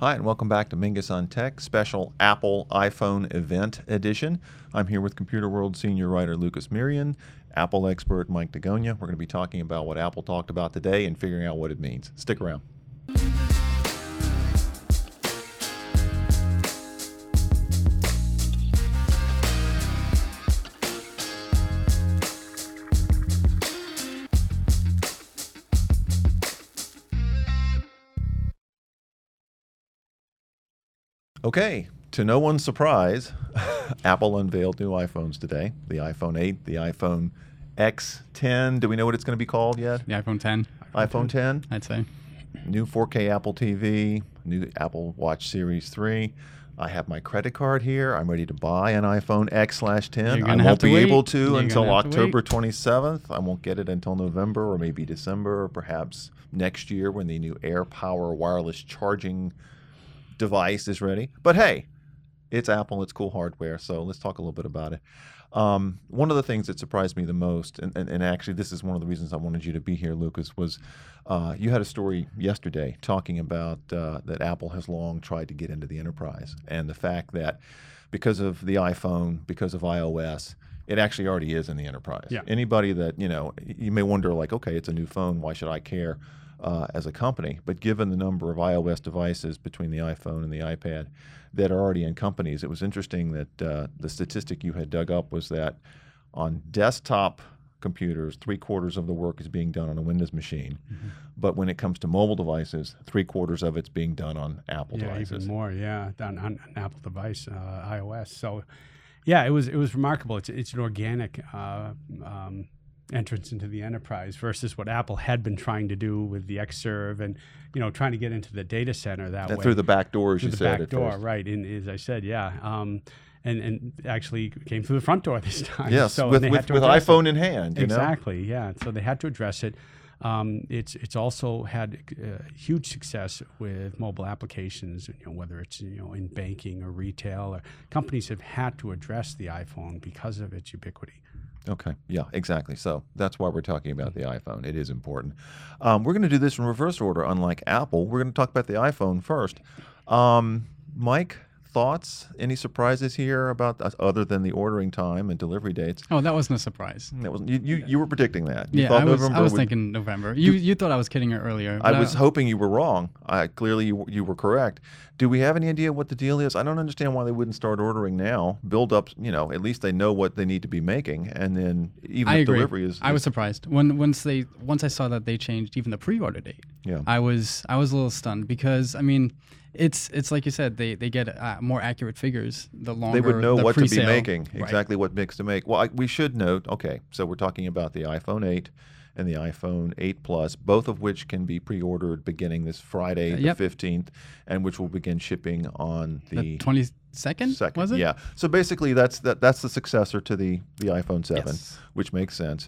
Hi, and welcome back to Mingis on Tech, special Apple iPhone event edition. I'm here with Computerworld senior writer Lucas Mearian, Apple expert Mike deAgonia. We're going to be talking about what Apple talked about today and figuring out what it means. Stick around. Okay, to no one's surprise, Apple unveiled new iPhones today the iPhone 8, the iPhone X10. Do we know what it's going to be called yet? The iPhone 10. iPhone 10. I'd say. New 4K Apple TV, new Apple Watch Series 3. I have my credit card here. I'm ready to buy an iPhone X slash 10. I won't be able to You're until October 27th. I won't get it until November or maybe December or perhaps next year when the new AirPower wireless charging device is ready. But hey, it's Apple, it's cool hardware. So let's talk a little bit about it. Um, one of the things that surprised me the most, and, and, and, actually this is one of the reasons I wanted you to be here, Lucas, was uh, you had a story yesterday talking about uh, that Apple has long tried to get into the enterprise and the fact that because of the iPhone, because of iOS, it actually already is in the enterprise. Yeah. Anybody that, you know, you may wonder, like, okay, it's a new phone, why should I care? Uh, as a company. But given the number of iOS devices between the iPhone and the iPad that are already in companies, it was interesting that uh, the statistic you had dug up was that on desktop computers, three quarters of the work is being done on a Windows machine. Mm-hmm. But when it comes to mobile devices, three quarters of it's being done on Apple yeah, devices. even more, yeah, on, on an Apple device, uh, iOS. So, yeah, it was it was remarkable. It's it's an organic uh, um, entrance into the enterprise versus what Apple had been trying to do with the Xserve and you know trying to get into the data center that, way through the back doors. Through you the said back door, first. right? And as I said, yeah. Um, and, and actually came through the front door this time. Yes, so with, with, with iPhone it. in hand. exactly, know? yeah. So they had to address it. Um, it's it's also had uh, huge success with mobile applications. You know, whether it's you know in banking or retail, or companies have had to address the iPhone because of its ubiquity. Okay. Yeah, exactly. So that's why we're talking about the iPhone. It is important. Um, we're going to do this in reverse order, unlike Apple. We're going to talk about the iPhone first. Um, Mike, thoughts? Any surprises here about that, other than the ordering time and delivery dates? Oh, that wasn't a surprise. Mm, that was you. You, you were predicting that. You yeah, I was. I was would, thinking November. You you thought I was kidding earlier. I was hoping you were wrong. I clearly you, you were correct. Do we have any idea what the deal is? I don't understand why they wouldn't start ordering now. Build up, you know, at least they know what they need to be making, and then even I if agree. delivery is, is. I was surprised when once they once I saw that they changed even the pre-order date. Yeah. I was I was a little stunned because I mean it's it's like you said they they get uh, more accurate figures the longer they would know the what pre-sale. to be making Right. exactly what mix to make well I, we should note okay so we're talking about the iphone 8 and the iphone 8 plus both of which can be pre-ordered beginning this friday the yep. 15th and which will begin shipping on the, twenty second second was it yeah so basically that's that that's the successor to the the iphone 7 Yes. which makes sense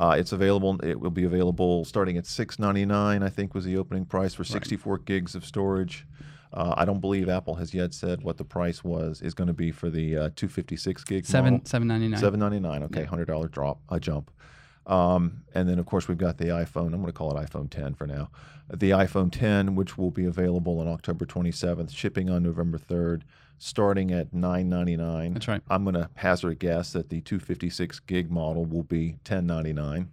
uh, it's available. It will be available starting at six ninety nine. I think was the opening price for sixty four gigs of storage. Uh, I don't believe Apple has yet said what the price was is going to be for the uh, 256 gig seven model. seven ninety nine 799. Okay, hundred dollar drop, a jump. Um, and then of course we've got the iPhone. I'm going to call it iPhone 10 for now. The iPhone 10, which will be available on October 27th, shipping on November 3rd, starting at 999. That's right. I'm going to hazard a guess that the 256 gig model will be 1099.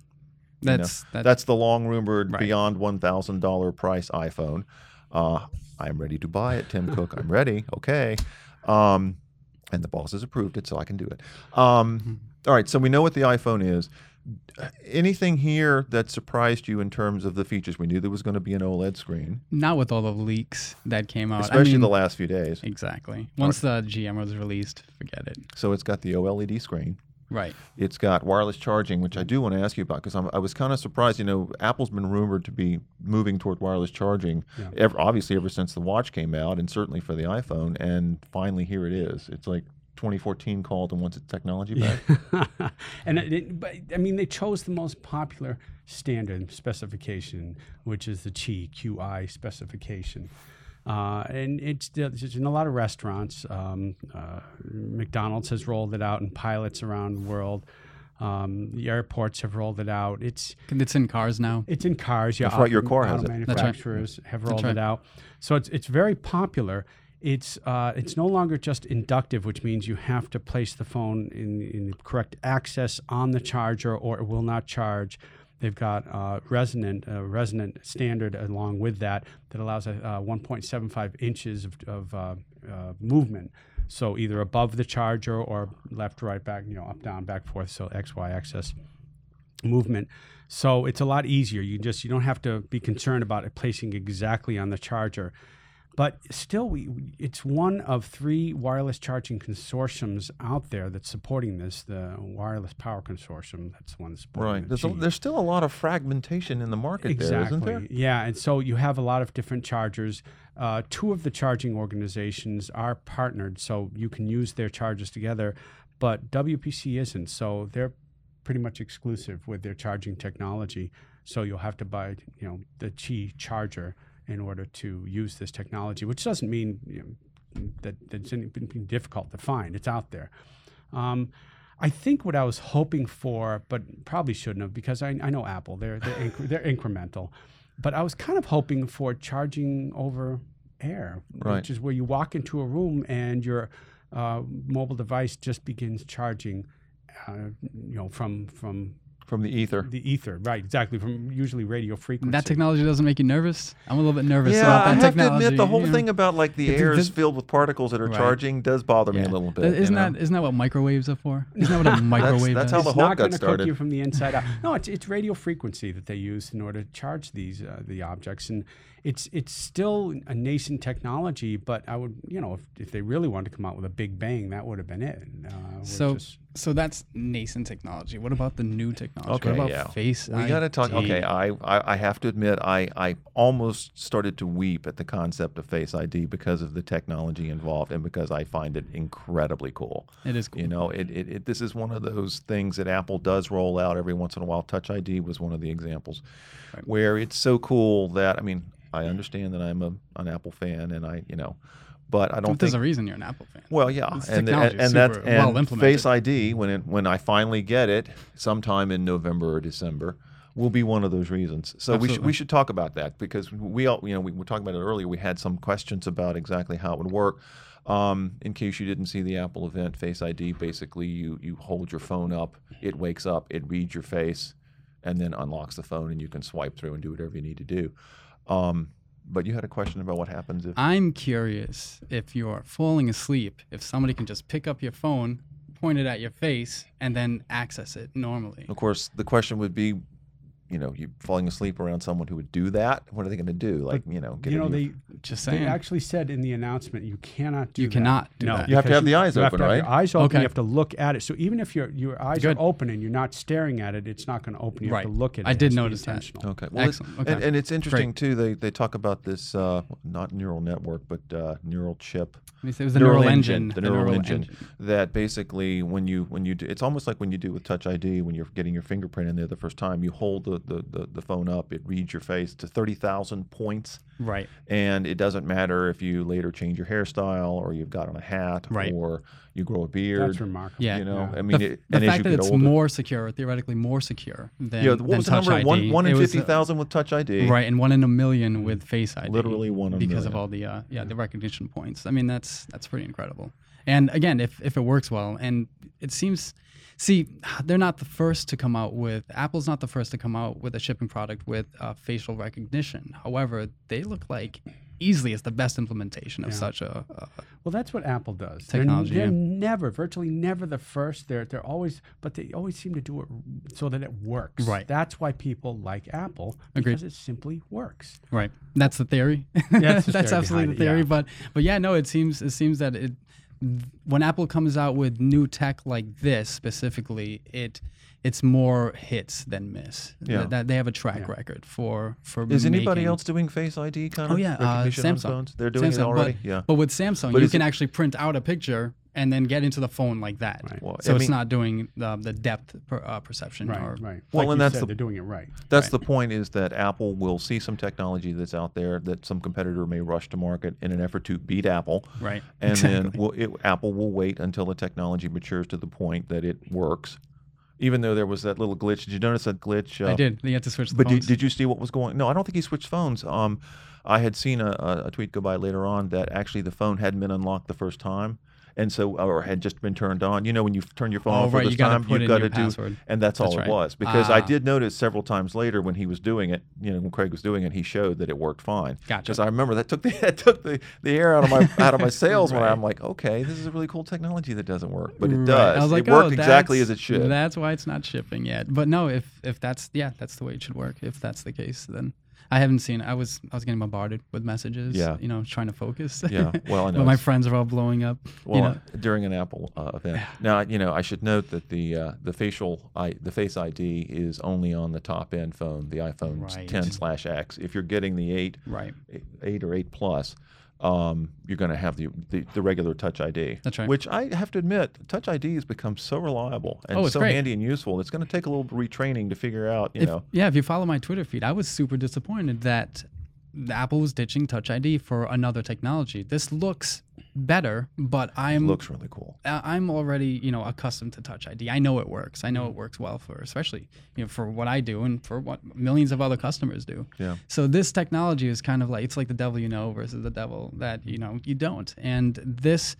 that's You know, that, that's the long rumored Right. beyond one thousand dollar price iPhone. Uh, I'm ready to buy it, Tim Cook. I'm ready. Okay, um, and the boss has approved it, so I can do it. Um, Mm-hmm. all right, so we know what the iPhone is. Anything here that surprised you in terms of the features? We knew there was going to be an OLED screen, not with all the leaks that came out. I especially mean, the last few days. exactly. Once the GM was released, forget it. So it's got the OLED screen. Right. It's got wireless charging, which I do want to ask you about because I was kind of surprised. You know, Apple's been rumored to be moving toward wireless charging, Yeah. ever, obviously ever since the watch came out, and certainly for the iPhone. And finally, here it is. It's like 2014 called and wants its technology back. and it, it- but I mean, they chose the most popular standard specification, which is the Qi QI specification. Uh, and it's, it's in a lot of restaurants. Um, uh, McDonald's has rolled it out in pilots around the world. Um, the airports have rolled it out. It's It's in cars now. it's in cars. Yeah, That's right, your auto- car has auto it. That's right. Manufacturers have rolled right. it out, so it's it's very popular. It's uh, it's no longer just inductive, which means you have to place the phone in in correct access on the charger, or it will not charge. They've got uh, resonant uh, resonant standard along with that that allows a uh, 1.75 inches of, of uh, uh, movement. So either above the charger or left, right, back, you know, up, down, back, forth. So X, Y axis movement. So it's a lot easier. You just you don't have to be concerned about it placing exactly on the charger. But still, we, it's one of three wireless charging consortiums out there that's supporting this. The Wireless Power Consortium, that's one that's supporting Right. There's, a, there's still a lot of fragmentation in the market exactly. there, isn't there? Yeah, and so you have a lot of different chargers. Uh, two of the charging organizations are partnered, so you can use their chargers together, but WPC isn't. So they're pretty much exclusive with their charging technology. So you'll have to buy, you know, the Qi charger in order to use this technology, which doesn't mean you know, that, that it's difficult to find. It's out there. Um, I think what I was hoping for, but probably shouldn't have, because I, I know Apple, they're they're, incre- they're incremental, but I was kind of hoping for charging over air, Right. which is where you walk into a room and your uh, mobile device just begins charging, uh, you know, from from From the ether. the ether, right? Exactly, from usually radio frequency. That technology doesn't make you nervous. I'm a little bit nervous Yeah, about that I have technology. to admit the whole you know? thing about like the It- air is filled with particles that are Right. charging does bother me a little bit. Isn't you know? that isn't that what microwaves are for? Isn't that what a microwave that's how is? the it's Hulk not got going to cook you from the inside out. No, it's, it's radio frequency that they use in order to charge these uh, the objects, and it's it's still a nascent technology. But I would, you know, if, if they really wanted to come out with a big bang, that would have been it. Uh, So just- so that's nascent technology. What about the new technology? Okay, what about yeah. face We got to talk. ID? Okay, I, I I have to admit, I I almost started to weep at the concept of Face ID because of the technology involved and because I find it incredibly cool. It is cool. You know, it, it, it this is one of those things that Apple does roll out every once in a while. Touch ID was one of the examples Right. where it's so cool that I mean, I understand that I'm a an Apple fan and I you know, but I don't But there's a reason you're an Apple fan. well, yeah, This and and, and that's and well implemented. Face ID when it, when I finally get it, sometime in November or December, will be one of those reasons. So we should we should talk about that because we all you know we were talking about it earlier. We had some questions about exactly how it would work. Um, in case you didn't see the Apple event, Face ID basically you you hold your phone up, it wakes up, it reads your face, and then unlocks the phone, and you can swipe through and do whatever you need to do. Um, but you had a question about what happens if I'm curious if you're falling asleep, if somebody can just pick up your phone, point it at your face, and then access it normally. Of course, the question would be, you know, you falling asleep around someone who would do that. What are they going to do? Like, you know, get you know, they Just saying. they actually said in the announcement you cannot do You that. cannot do no, that. You have to have the eyes you have open, to have right? Your eyes open. Okay. You have to look at it. So even if your your eyes Good. are open and you're not staring at it, it's not going to open. You Right. have to look at it. I did has to be notice that. intentional. okay, well, it- Excellent. Okay. and, and it's interesting too. They they talk about this uh, not neural network, but uh, neural chip. Let me say it was the neural, engine. the neural, engine, That basically, when you when you do, it's almost like when you do with Touch ID. When you're getting your fingerprint in there the first time, you hold the the, the, the phone up, it reads your face to thirty thousand points. Right. and it doesn't matter if you later change your hairstyle or you've got on a hat Right. or you grow a beard. That's remarkable. Yeah. You know, Yeah. I mean, the, it, the as fact you that get it's older, more secure, theoretically more secure than, yeah. What than was the Touch number? ID. One, one in It was, fifty uh, with Touch ID. Right, and one in a million with Face ID. Literally one in a because of all the uh, yeah the recognition points. I mean that's that's pretty incredible. And again, if if it works well, and it seems, see, they're not the first to come out with Apple's not the first to come out with a shipping product with uh, facial recognition. However, they look like easily it's the best implementation of Yeah. such a, a Well, that's what Apple does. They're- Technology, They're, yeah. never, virtually never the first. They're they're always, but they always seem to do it so that it works. Right. That's why people like Apple Agreed. because it simply works. Right. That's the theory. That's the That's theory absolutely the it, theory. yeah. But but yeah, no, it seems it seems that it when Apple comes out with new tech like this specifically, it it's more hits than miss. Yeah. That, that they have a track Yeah. record for for Is anybody else doing Face ID kind of? Oh yeah, uh, recognition on Samsung. phones? They're doing Samsung, it already. But, yeah. but with Samsung, But you can it- actually print out a picture and then get into the phone like that. Right. Well, so I it's mean- not doing the, the depth per, uh, perception. Right. Or, right. Well, like and you that's said, the- they're doing it right. That's the point is that Apple will see some technology that's out there that some competitor may rush to market in an effort to beat Apple. Right. And then Exactly. will it, Apple will wait until the technology matures to the point that it works. Even though there was that little glitch, did you notice that glitch? I uh, did. You had to switch the But did, phones. did you see what was going? No, I don't think he switched phones. Um, I had seen a, a, a tweet go by later on that actually the phone hadn't been unlocked the first time, and so or had just been turned on. You know, when you turn your phone Oh, on for right, this you time, you've got to do, password. and that's, all That's it was. Because I Ah. did notice several times later when he was doing it, you know, when Craig was doing it, he showed that it worked fine. Gotcha. Because I remember that took the that took the, the air out of my out of my sails when I'm like, okay, this is a really cool technology that doesn't work, but it Right. does. I was like, it worked oh, exactly as it should. That's why it's not shipping yet. But no, if if that's yeah, that's the way it should work. If that's the case, then I haven't seen. I was I was getting bombarded with messages. Yeah. you know, trying to focus. Yeah, well, I know but my friends are all blowing up. Well, you know, during an Apple uh, event. Now, you know, I should note that the uh, the facial I, the Face ID is only on the top end phone, the iPhone Right. 10 slash X. If you're getting the eight, right. eight or eight plus, um, you're going to have the, the the regular Touch ID. That's right. Which I have to admit, Touch ID has become so reliable and Oh, so great. handy and useful. It's going to take a little retraining to figure out. You If, know, yeah, if you follow my Twitter feed, I was super disappointed that Apple was ditching Touch ID for another technology. This looks better, but I'm looks really cool. I'm already, you know, accustomed to Touch ID. I know it works. I know it mm. works well for, especially, you know, for what I do and for what millions of other customers do. Yeah. So this technology is kind of like it's like the devil you know versus the devil that you know you don't. And this,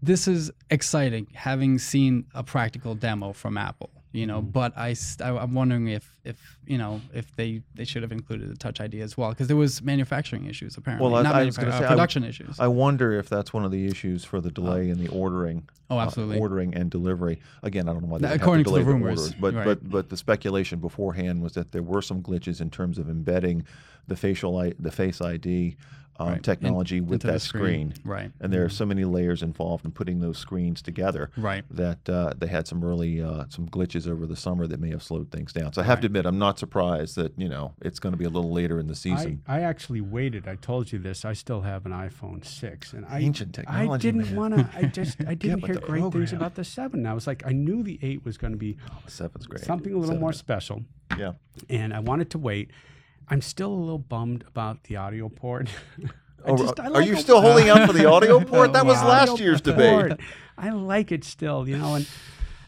this is exciting, having seen a practical demo from Apple. You Mm-hmm. know, but I, am wondering if if you know if they they should have included the Touch ID as well because there was manufacturing issues apparently. Well, I- not I was manufa- gonna uh, say, I- production issues. I wonder if that's one of the issues for the delay in the ordering. Oh, uh, absolutely. ordering and delivery. Again, I don't know why they That- according to delay the rumors, orders, but right. but but the speculation beforehand was that there were some glitches in terms of embedding the facial I, the face ID um, Right. In- technology with that screen. Right. And there are so many layers involved in putting those screens together Right. that uh, they had some early uh, some glitches over the summer that may have slowed things down. So I have to admit, I'm not surprised that you know it's going to be a little later in the season. I actually waited. I told you this. I still have an iPhone six, and I Ancient technology. I didn't want to. I just I didn't with hear great things about the seven. I was like, I knew the eight was going to be Seven's great. something a little Seven more special, Yeah. and I wanted to wait. I'm still a little bummed about the audio port. Oh, just- are like you a- still holding out for the audio port? That was Wow. last year's debate. I like it still, you know. And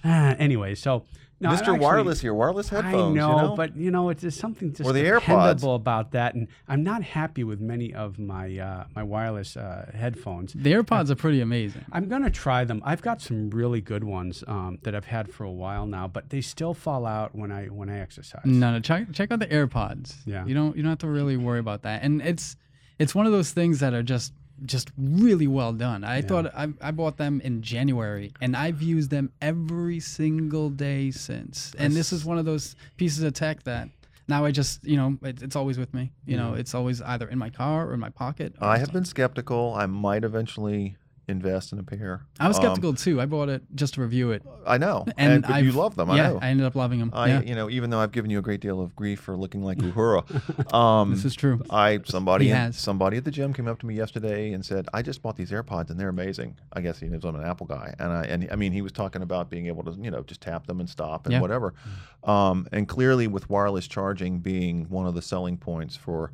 uh, anyway, so no, Mr. actually- Wireless here, wireless headphones. I know, you know? but you know, it's just something just Or the AirPods. dependable about that, and I'm not happy with many of my uh, my wireless uh, headphones. The AirPods are pretty amazing. I'm gonna try them. I've got some really good ones um, that I've had for a while now, but they still fall out when I when I exercise. No, no, check check out the AirPods. Yeah. You don't you don't have to really worry about that. And it's it's one of those things that are just just really well done. I thought I, I bought them in January and I've used them every single day since. And this is one of those pieces of tech that now I just, you know, it, it's always with me. You know, mm. it's always either in my car or in my pocket. I have been skeptical. I might eventually invest in a pair. I was Um, skeptical too. I bought it just to review it. I know, And, and, you love them. Yeah, I know. I ended up loving them. I, yeah. you know, even though I've given you a great deal of grief for looking like Uhura, um, This is true. I somebody He in- has. somebody at the gym came up to me yesterday and said, "I just bought these AirPods and they're amazing." I guess he knows I'm an Apple guy, and I and I mean he was talking about being able to you know just tap them and stop and Yeah. whatever, um, and clearly with wireless charging being one of the selling points for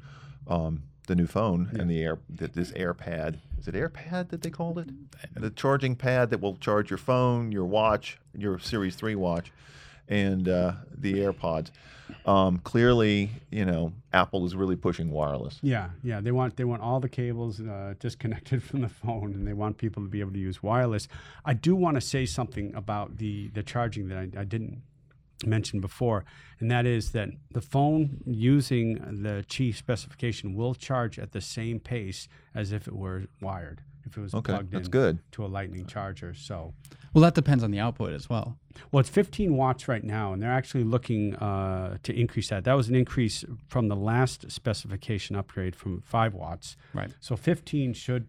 um, the new phone and the air that this AirPad is it AirPad that they called it the charging pad that will charge your phone, your watch, your Series Three watch, and uh, the AirPods. Um, clearly, you know, Apple is really pushing wireless. Yeah, yeah. They want they want all the cables uh, disconnected from the phone, and they want people to be able to use wireless. I do want to say something about the the charging that I, I didn't mention before, and that is that the phone using the Qi specification will charge at the same pace as if it were wired, if it was Okay, plugged that's in good. to a lightning charger. So, Well, that depends on the output as well. well, it's 15 watts right now, and they're actually looking uh, to increase that. That was an increase from the last specification upgrade from five watts. Right. So 15 should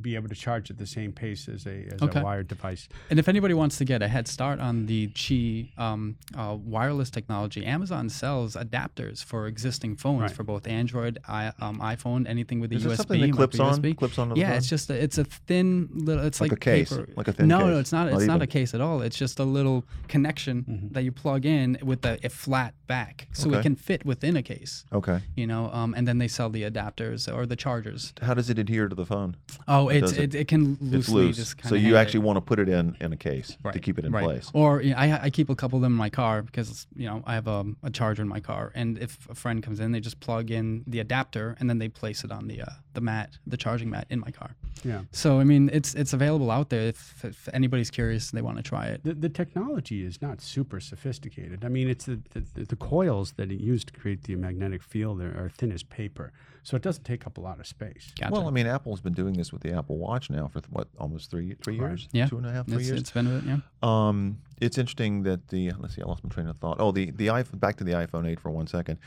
be able to charge at the same pace as a as Okay. a wired device. And if anybody wants to get a head start on the Qi um, uh, wireless technology, Amazon sells adapters for existing phones Right. for both Android, I, um, iPhone, anything with a Is USB. something that clips on? USB. Clips onto the Yeah, phone? it's just a, it's a thin little. It's Like like, a case, paper. like a thin no, case. no, it's not. Not It's not even. a case at all. It's just a little connection Mm-hmm. that you plug in with a, a flat back, so Okay. it can fit within a case. Okay. You know, um, and then they sell the adapters or the chargers. How does it adhere to the phone? Oh, It it's it, it can loosely it's loose. just kind So of you actually want to put it in in a case to keep it in right. place. Or you know, I, I keep a couple of them in my car because you know I have a, a charger in my car, and if a friend comes in, they just plug in the adapter and then they place it on the uh, the mat, the charging mat in my car. Yeah. So I mean, it's it's available out there if, if anybody's curious, and they want to try it. The, the technology is not super sophisticated. I mean, it's the, the, the coils that it used to create the magnetic field are, are thin as paper, so it doesn't take up a lot of space. Gotcha. Well, I mean, Apple's been doing this with the Apple Watch now for what almost three three years, Yeah. two and a half, three it's, years. it's been a bit, yeah. Um, it's interesting that the let's see, I lost my train of thought. Oh, the the iPhone. Back to the iPhone 8 for one second.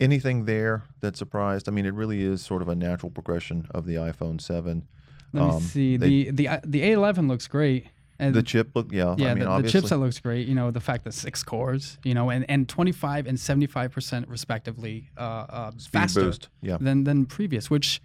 Anything there that surprised? I mean, it really is sort of a natural progression of the iPhone 7. Let me Um, see. they- the the uh, the A11 looks great. And The chip look, yeah. yeah, I mean, the, the chipset looks great. You know, the fact that six cores, you know, and, and 25 and 75 percent respectively, uh, uh, faster boost. Yeah. than than previous. Which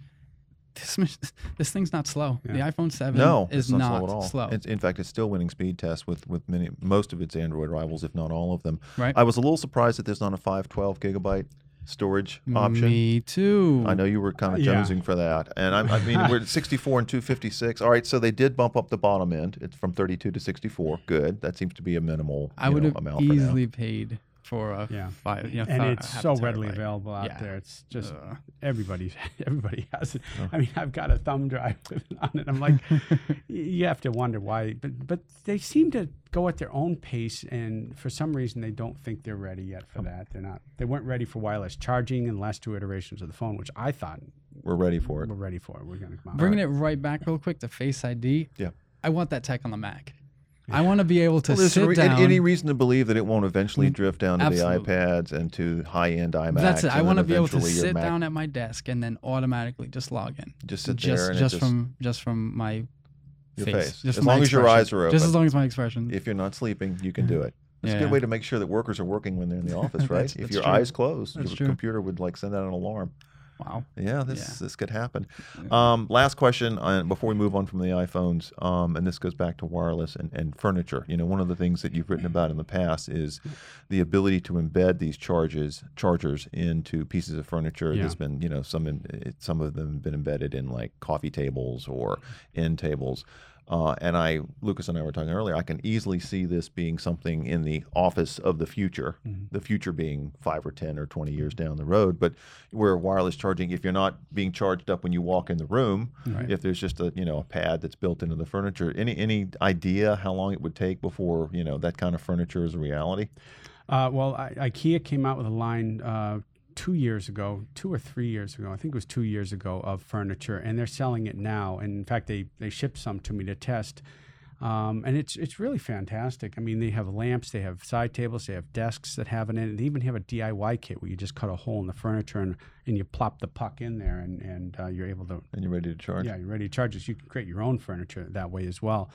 this this thing's not slow. The iPhone 7 No, is it's not, slow at all. slow. It's, in fact, it's still winning speed tests with with many most of its Android rivals, if not all of them. Right. I was a little surprised that there's not a 512 gigabyte storage option. Me too. I know you were kind of Yeah. jonesing for that, and I, I mean we're at 64 and 256. All right, so they did bump up the bottom end. It's from 32 to 64. Good. That seems to be a minimal I would know, have amount easily paid for a Yeah. five. You know, and fi- it's so readily terabyte. available out Yeah. there. It's just Uh, everybody everybody has it. Oh. I mean, I've got a thumb drive with it on it. I'm like, you have to wonder why, but but they seem to go at their own pace, and for some reason they don't think they're ready yet for that. They're not. They weren't ready for wireless charging in the last two iterations of the phone, which I thought We're ready for it. we're ready for. it. We're going to come out. Bringing it right back real quick to Face ID. Yeah. I want that tech on the Mac. I want to be able to Well, sit re- down. any reason to believe that it won't eventually mm, drift down to Absolutely. the iPads and to high-end iMacs. That's it. I want to be able to sit Mac- doun at my desk and then automatically just log in. Just sit just there and just just from just from my your face. face. Just As long as your eyes are open. Just as long as my expression. if you're not sleeping, you can do it. It's a Yeah. good way to make sure that workers are working when they're in the office, right? That's- if that's your true. eyes closed, That's your true. computer would like send out an alarm. Wow. Yeah, this Yeah. this could happen. Um, last question uh, before we move on from the iPhones, um, and this goes back to wireless and, and furniture. You know, one of the things that you've written about in the past is the ability to embed these charges chargers into pieces of furniture. Yeah. There's been, you know, some in, some of them have been embedded in like coffee tables or end tables. Uh, and I, Lucas and I were talking earlier. I can easily see this being something in the office of the future. The future being five or ten or twenty years down the road. But where wireless charging, if you're not being charged up when you walk in the room, Right. if there's just a you know a pad that's built into the furniture, any any idea how long it would take before you know that kind of furniture is a reality? Uh, well, I, IKEA came out with a line uh, two years ago, two or three years ago. I think it was two years ago of furniture, and they're selling it now. And in fact, they they shipped some to me to test. Um, and it's it's really fantastic. I mean, they have lamps, they have side tables, they have desks that have it in it. They even have a DIY kit where you just cut a hole in the furniture and, and you plop the puck in there, and and uh, you're able to And you're ready to charge? yeah, you're ready to charge this. You can create your own furniture that way as well.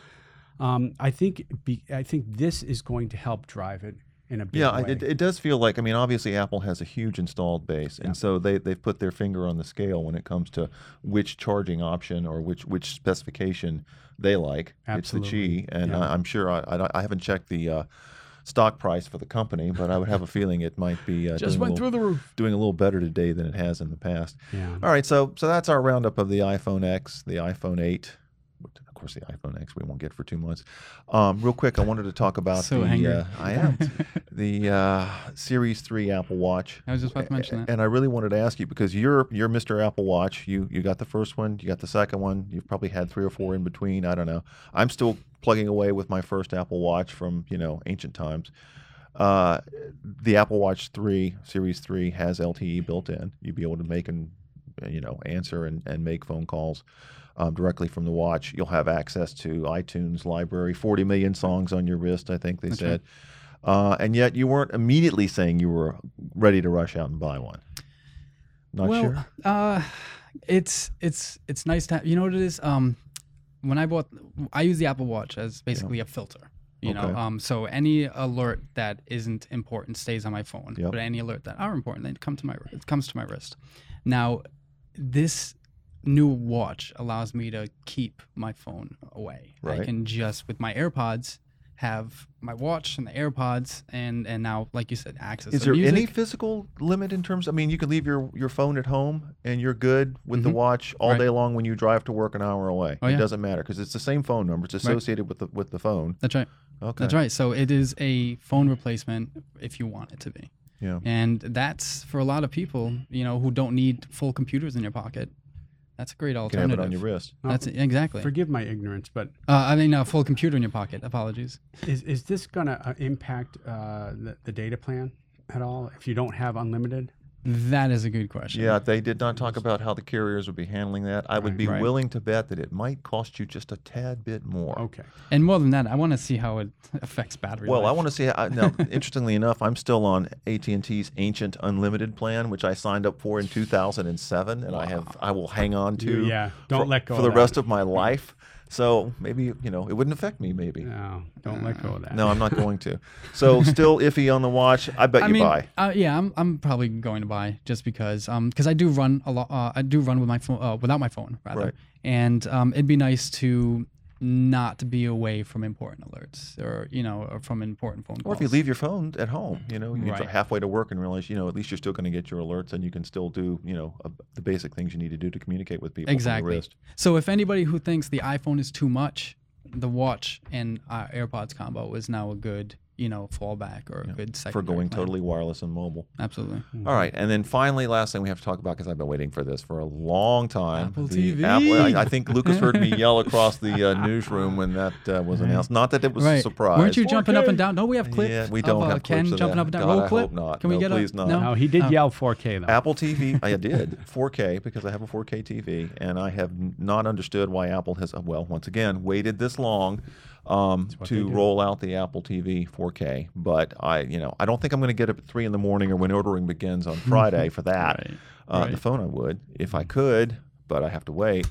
Um, I think be, I think this is going to help drive it in a big Yeah, I- way. it, it does feel like. I mean, obviously, Apple has a huge installed base, and so they they've put their finger on the scale when it comes to which charging option or which which specification they like. Absolutely. It's the Qi, and Yeah. I, I'm sure I, I, I haven't checked the uh, stock price for the company, but I would have a feeling it might be uh, just went little, through the roof. doing a little better today than it has in the past. Yeah. All right, so so that's our roundup of the iPhone X, the iPhone 8. Course, the iPhone X we won't get for two months. Um, real quick, I wanted to talk about So the uh, I am the uh, Series Three Apple Watch. I was just about to mention that. And I really wanted to ask you because you're you're Mr. Apple Watch. You you got the first one, you got the second one. You've probably had three or four in between. I don't know. I'm still plugging away with my first Apple Watch from you know ancient times. Uh, the Apple Watch Three Series Three has LTE built in. You'd be able to make and you know answer and, and make phone calls. Um, directly from the watch, you'll have access to iTunes library, 40 million songs on your wrist. I think they That's said, uh, and yet you weren't immediately saying you were ready to rush out and buy one. Not well, sure. uh, it's it's it's nice to have. You know what it is? Um, when I bought, I use the Apple Watch as basically a filter. You know, um, so any alert that isn't important stays on my phone, Yep. but any alert that are important, they come to my it comes to my wrist. Now, this new watch allows me to keep my phone away. Right. I can just with my AirPods have my watch and the AirPods, and and now, like you said, access. Is there music. any physical limit in terms? I mean, you can leave your, your phone at home and you're good with the Mhm. watch all Right. day long when you drive to work an hour away. Oh, it yeah. doesn't matter because it's the same phone number. It's associated with the with the phone. That's right. Okay. That's right. So it is a phone replacement if you want it to be. Yeah. And that's for a lot of people, you know, who don't need full computers in your pocket. That's a great You can have alternative. it on your wrist. Now, That's exactly. Forgive my ignorance, but Uh, I mean, a full computer in your pocket. Apologies. is, is this going to uh, impact uh, the, the data plan at all if you don't have unlimited? That is a good question. Yeah, they did not talk about how the carriers would be handling that. I would be Right. willing to bet that it might cost you just a tad bit more. Okay. And more than that, I want to see how it affects battery Well, life. I want to see. How, now, interestingly enough, I'm still on AT and T's ancient unlimited plan, which I signed up for in 2007, and I have I will hang on to. Yeah, don't for, let go for the that. rest of my life. So maybe you know it wouldn't affect me. Maybe No, don't let go of that. no, I'm not going to. So still iffy on the watch. I bet I you mean, buy. Uh, yeah, I'm, I'm probably going to buy just because um because I do run a lot. Uh, I do run with my phone uh, without my phone rather, Right. and um it'd be nice to not be away from important alerts or you know or from important phone calls. Or if you leave your phone at home, you know, you get Right. halfway to work and realize, you know, at least you're still going to get your alerts, and you can still do, you know, uh, the basic things you need to do to communicate with people. Exactly. So if anybody who thinks the iPhone is too much, the watch and uh, AirPods combo is now a good you know fallback or a good second for going totally wireless and mobile. Absolutely. All right, and then finally, last thing we have to talk about because I've been waiting for this for a long time. Apple The TV. Apple- I, I think Lucas heard me yell across the uh, newsroom when that uh, was announced. Not that it was a surprise. Weren't you jumping up and down? No, we have clips. Yeah, we don't uh, have Ken clips of jumping that. up and down. God, Roll I clip. hope not. Can we No, get please a not. no? No, he did Oh. yell 4K though. Apple TV, I did 4K because I have a 4K TV, and I have not understood why Apple has, uh, well, once again, waited this long um, to roll out the Apple TV 4K. But I, you know, I don't think I'm going to get it at three in the morning or when ordering begins on Friday for that. Right, Uh, The phone I would if I could, but I have to wait.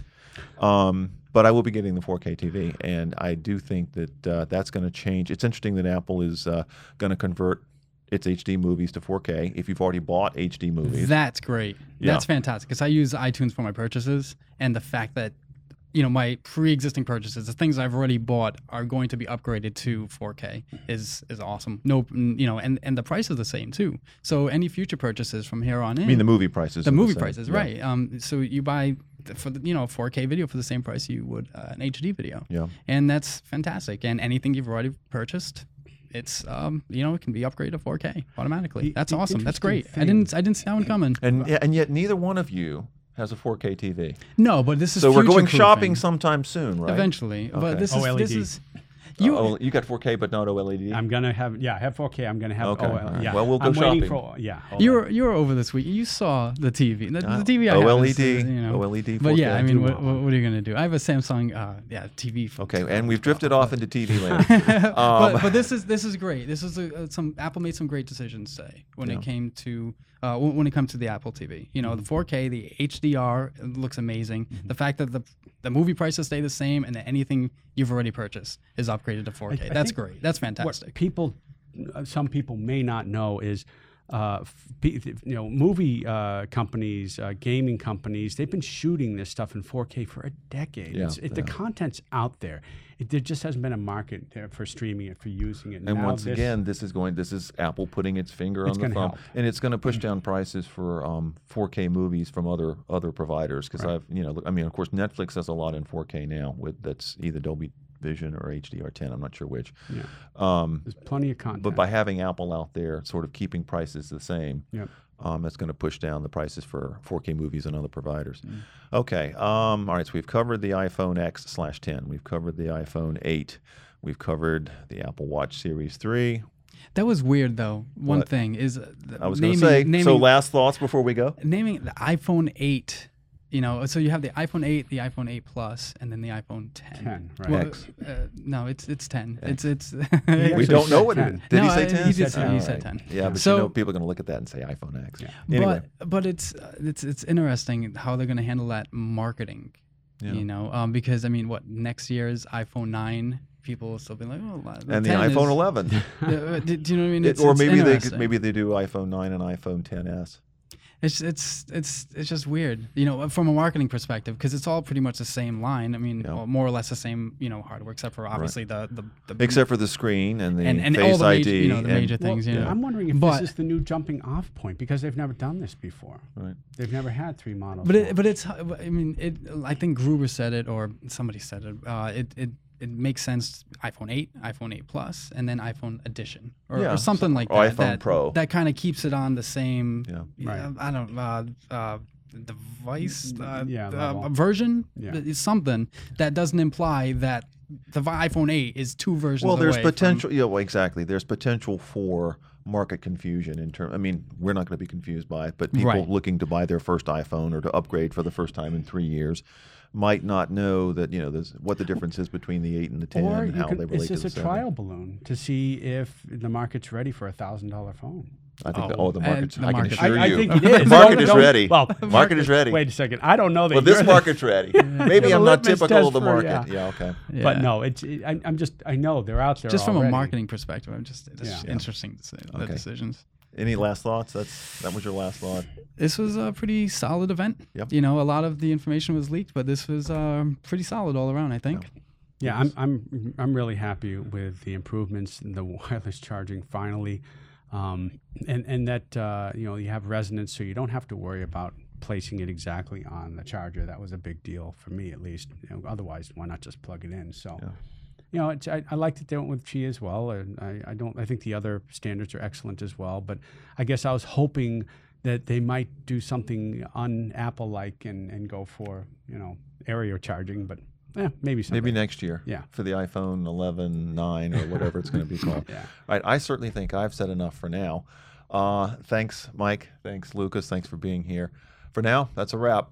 Um, but I will be getting the 4K TV, and I do think that uh, that's going to change. It's interesting that Apple is uh, going to convert its HD movies to 4K. If you've already bought HD movies, That's great. Yeah. That's fantastic because I use iTunes for my purchases, and the fact that you know my pre-existing purchases, the things I've already bought, are going to be upgraded to 4K is is awesome. No, you know, and and the price is the same too. So any future purchases from here on in, I mean the movie prices. the movie same. prices, Yeah. right? Um, so you buy for the, you know 4K video for the same price you would uh, an HD video, Yeah. and that's fantastic. And anything you've already purchased. It's um you know it can be upgraded to 4K automatically. That's the awesome. That's great. I didn't I didn't see that one coming. And and yet neither one of you has a 4K TV. No, but this is So we're going shopping sometime soon, right? eventually. Okay. But this is OLED. this is you. oh, you got 4K but not OLED. I'm gonna have yeah, I have 4K. I'm gonna have Okay, OL, all right. yeah. Well, we'll go I'm waiting shopping. for yeah. OLED. you were you were over this week. You saw the TV. The, Uh, the TV I have is, OLED, uh, you know. OLED 4K. But yeah, I mean, what, what, are you gonna do? I have a Samsung, uh, yeah, TV. Okay, and we've drifted off into TV land. but, Um, but this is this is great. This is a, uh, some Apple made some great decisions today when Yeah. it came to uh, when it comes to the Apple TV. You know, the 4K, the HDR looks amazing. The fact that the the movie prices stay the same and that anything you've already purchased is upgraded to 4K. I That's great. That's what fantastic. people, uh, some people may not know is, uh, you know, movie uh, companies, uh, gaming companies, they've been shooting this stuff in 4K for a decade. Yeah, It's- it, The content's out there. It, there just hasn't been a market for streaming it, for using it. And Now once this- again, this is going. This is Apple putting its finger on the thumb, help. and it's going to push down prices for um, 4K movies from other other providers. Because Right. I've, you know, I mean, of course, Netflix has a lot in 4K now. With that's either Dolby Vision or HDR10. I'm not sure which. Yeah. Um, there's plenty of content. but by having Apple out there, sort of keeping prices the same, Yep. um, that's going to push down the prices for 4K movies and other providers. Mm. Okay. Um, all right. So we've covered the iPhone X slash 10. We've covered the iPhone 8. We've covered the Apple Watch Series 3. That was weird though. One What? thing is uh, I was going to say. naming, so last thoughts before we go. naming the iPhone 8. You know, so you have the iPhone 8, the iPhone 8 Plus, and then the iPhone 10. 10, right. Well, X. Uh, no, it's it's 10. It's it's. We don't know what it is. Did No, he say 10? he did say- he All said 10. Yeah, but So- you know, people are going to look at that and say iPhone X. Yeah. Anyway. But but it's uh, it's it's interesting how they're going to handle that marketing. Yeah. You know, um, because I mean, what next year's iPhone 9, people will still be like, oh, the and the iPhone is- 11. Uh, do, do you know what I mean? It- It's, or it's maybe they interesting. maybe they do iPhone 9 and iPhone 10s. It's it's it's it's just weird, you know, from a marketing perspective, because it's all pretty much the same line. I mean, Yeah. well, more or less the same, you know, hardware, except for obviously the, the the Except for the screen and the and, and face all the ID. major, you know, the and- major things. you Well, know, I'm wondering if But- this is the new jumping off point because they've never done this before. Right. They've never had three models. But it, but it's I mean it I think Gruber said it or somebody said it. Uh, it it it makes sense. iPhone 8, iPhone 8 Plus, and then iPhone Edition or, Yeah, or something like or that. iPhone that, Pro. That kind of keeps it on the same. Yeah. Right. I don't uh, uh, device uh, Yeah, uh, version. Yeah. It's something that doesn't imply that the iPhone 8 is two versions. Well, there's away from- potential. yeah, well, exactly. There's potential for market confusion in terms. I mean, we're not going to be confused by it, but people Right. looking to buy their first iPhone or to upgrade for the first time in three years might not know that you know there's what the difference is between the eight and the ten or and how can, they it's relate to just the a seven. trial balloon to see if the market's ready for a thousand dollar phone. I think. that, Oh, oh, the market's. the I can market- assure I, I you. think it is. the market is ready. Well, market is ready. Wait a second. I don't know that. well, this market's ready. Maybe There's a I'm not litmus typical of test the for- market. yeah. Yeah. Okay. But no, it's. It, I, I'm just. I know they're out there. just from a marketing perspective, I'm just it's Yeah. Yeah. interesting to say the decisions. Any last thoughts? That's that was your last thought. This was a pretty solid event. Yep. You know, a lot of the information was leaked, but this was um, pretty solid all around. I think. Yeah, I'm I'm I'm really happy with the improvements in the wireless charging finally, um, and and that uh, you know you have resonance, so you don't have to worry about placing it exactly on the charger. That was a big deal for me, at least. You know, otherwise, why not just plug it in? So. Yeah. You know, it's, I, I like that they went with Qi as well, and I, I don't. I think the other standards are excellent as well. But I guess I was hoping that they might do something un-Apple like and, and go for you know area charging. But yeah, maybe someday. Maybe next year. Yeah. For the iPhone 11, 9, or whatever it's going to be called. Yeah. All right. I certainly think I've said enough for now. Uh, thanks, Mike. Thanks, Lucas. Thanks for being here. For now, that's a wrap.